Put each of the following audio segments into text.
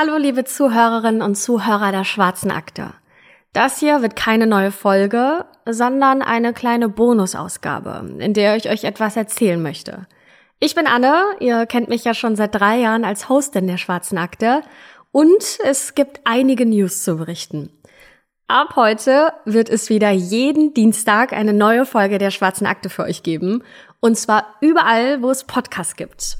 Hallo liebe Zuhörerinnen und Zuhörer der Schwarzen Akte. Das hier wird keine neue Folge, sondern eine kleine Bonusausgabe, in der ich euch etwas erzählen möchte. Ich bin Anne, ihr kennt mich ja schon seit drei Jahren als Hostin der Schwarzen Akte und es gibt einige News zu berichten. Ab heute wird es wieder jeden Dienstag eine neue Folge der Schwarzen Akte für euch geben. Und zwar überall, wo es Podcasts gibt.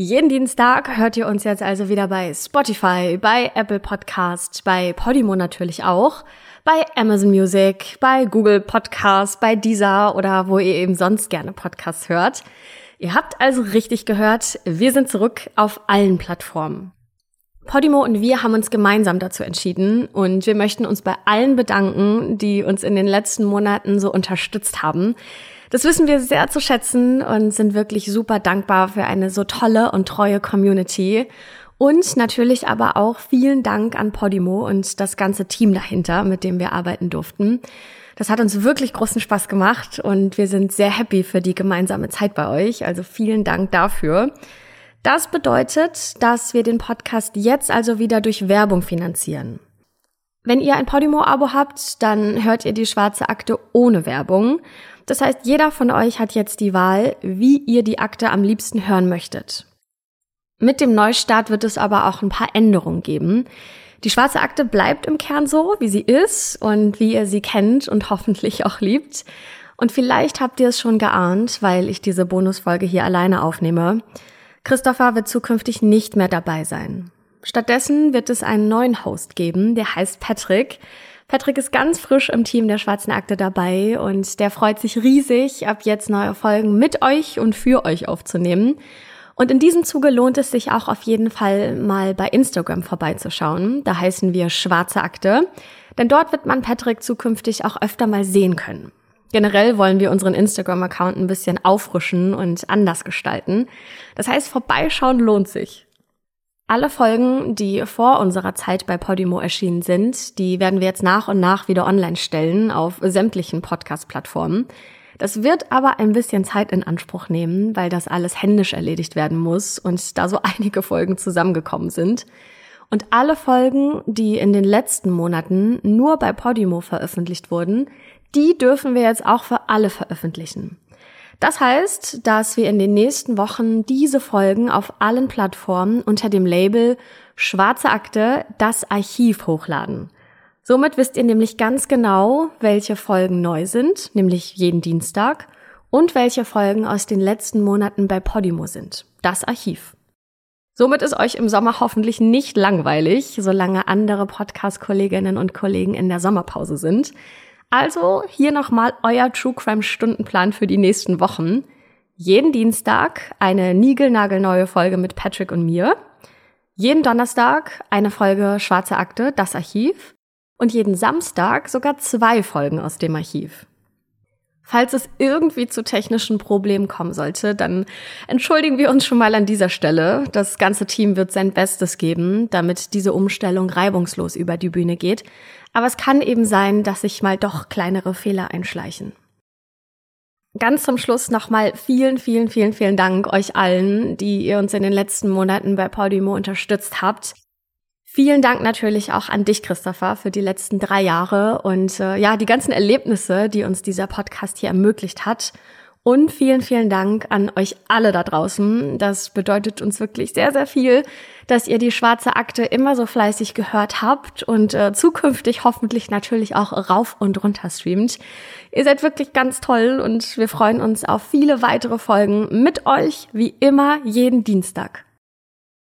Jeden Dienstag hört ihr uns jetzt also wieder bei Spotify, bei Apple Podcast, bei Podimo natürlich auch, bei Amazon Music, bei Google Podcast, bei Deezer oder wo ihr eben sonst gerne Podcasts hört. Ihr habt also richtig gehört, wir sind zurück auf allen Plattformen. Podimo und wir haben uns gemeinsam dazu entschieden und wir möchten uns bei allen bedanken, die uns in den letzten Monaten so unterstützt haben. Das wissen wir sehr zu schätzen und sind wirklich super dankbar für eine so tolle und treue Community. Und natürlich aber auch vielen Dank an Podimo und das ganze Team dahinter, mit dem wir arbeiten durften. Das hat uns wirklich großen Spaß gemacht und wir sind sehr happy für die gemeinsame Zeit bei euch. Also vielen Dank dafür. Das bedeutet, dass wir den Podcast jetzt also wieder durch Werbung finanzieren. Wenn ihr ein Podimo-Abo habt, dann hört ihr die schwarze Akte ohne Werbung. Das heißt, jeder von euch hat jetzt die Wahl, wie ihr die Akte am liebsten hören möchtet. Mit dem Neustart wird es aber auch ein paar Änderungen geben. Die schwarze Akte bleibt im Kern so, wie sie ist und wie ihr sie kennt und hoffentlich auch liebt. Und vielleicht habt ihr es schon geahnt, weil ich diese Bonusfolge hier alleine aufnehme. Christopher wird zukünftig nicht mehr dabei sein. Stattdessen wird es einen neuen Host geben, der heißt Patrick. Patrick ist ganz frisch im Team der Schwarzen Akte dabei und der freut sich riesig, ab jetzt neue Folgen mit euch und für euch aufzunehmen. Und in diesem Zuge lohnt es sich auch auf jeden Fall mal bei Instagram vorbeizuschauen. Da heißen wir Schwarze Akte. Denn dort wird man Patrick zukünftig auch öfter mal sehen können. Generell wollen wir unseren Instagram-Account ein bisschen auffrischen und anders gestalten. Das heißt, vorbeischauen lohnt sich. Alle Folgen, die vor unserer Zeit bei Podimo erschienen sind, die werden wir jetzt nach und nach wieder online stellen auf sämtlichen Podcast-Plattformen. Das wird aber ein bisschen Zeit in Anspruch nehmen, weil das alles händisch erledigt werden muss und da so einige Folgen zusammengekommen sind. Und alle Folgen, die in den letzten Monaten nur bei Podimo veröffentlicht wurden, die dürfen wir jetzt auch für alle veröffentlichen. Das heißt, dass wir in den nächsten Wochen diese Folgen auf allen Plattformen unter dem Label Schwarze Akte das Archiv hochladen. Somit wisst ihr nämlich ganz genau, welche Folgen neu sind, nämlich jeden Dienstag, und welche Folgen aus den letzten Monaten bei Podimo sind. Das Archiv. Somit ist euch im Sommer hoffentlich nicht langweilig, solange andere Podcast-Kolleginnen und Kollegen in der Sommerpause sind. Also hier nochmal euer True Crime Stundenplan für die nächsten Wochen. Jeden Dienstag eine niegelnagelneue Folge mit Patrick und mir. Jeden Donnerstag eine Folge Schwarze Akte, das Archiv. Und jeden Samstag sogar zwei Folgen aus dem Archiv. Falls es irgendwie zu technischen Problemen kommen sollte, dann entschuldigen wir uns schon mal an dieser Stelle. Das ganze Team wird sein Bestes geben, damit diese Umstellung reibungslos über die Bühne geht. Aber es kann eben sein, dass sich mal doch kleinere Fehler einschleichen. Ganz zum Schluss nochmal vielen, vielen, vielen, vielen Dank euch allen, die ihr uns in den letzten Monaten bei Podimo unterstützt habt. Vielen Dank natürlich auch an dich, Christopher, für die letzten drei Jahre und äh, ja, die ganzen Erlebnisse, die uns dieser Podcast hier ermöglicht hat. Und vielen, vielen Dank an euch alle da draußen. Das bedeutet uns wirklich sehr, sehr viel, dass ihr die schwarze Akte immer so fleißig gehört habt und äh, zukünftig hoffentlich natürlich auch rauf und runter streamt. Ihr seid wirklich ganz toll und wir freuen uns auf viele weitere Folgen mit euch, wie immer, jeden Dienstag.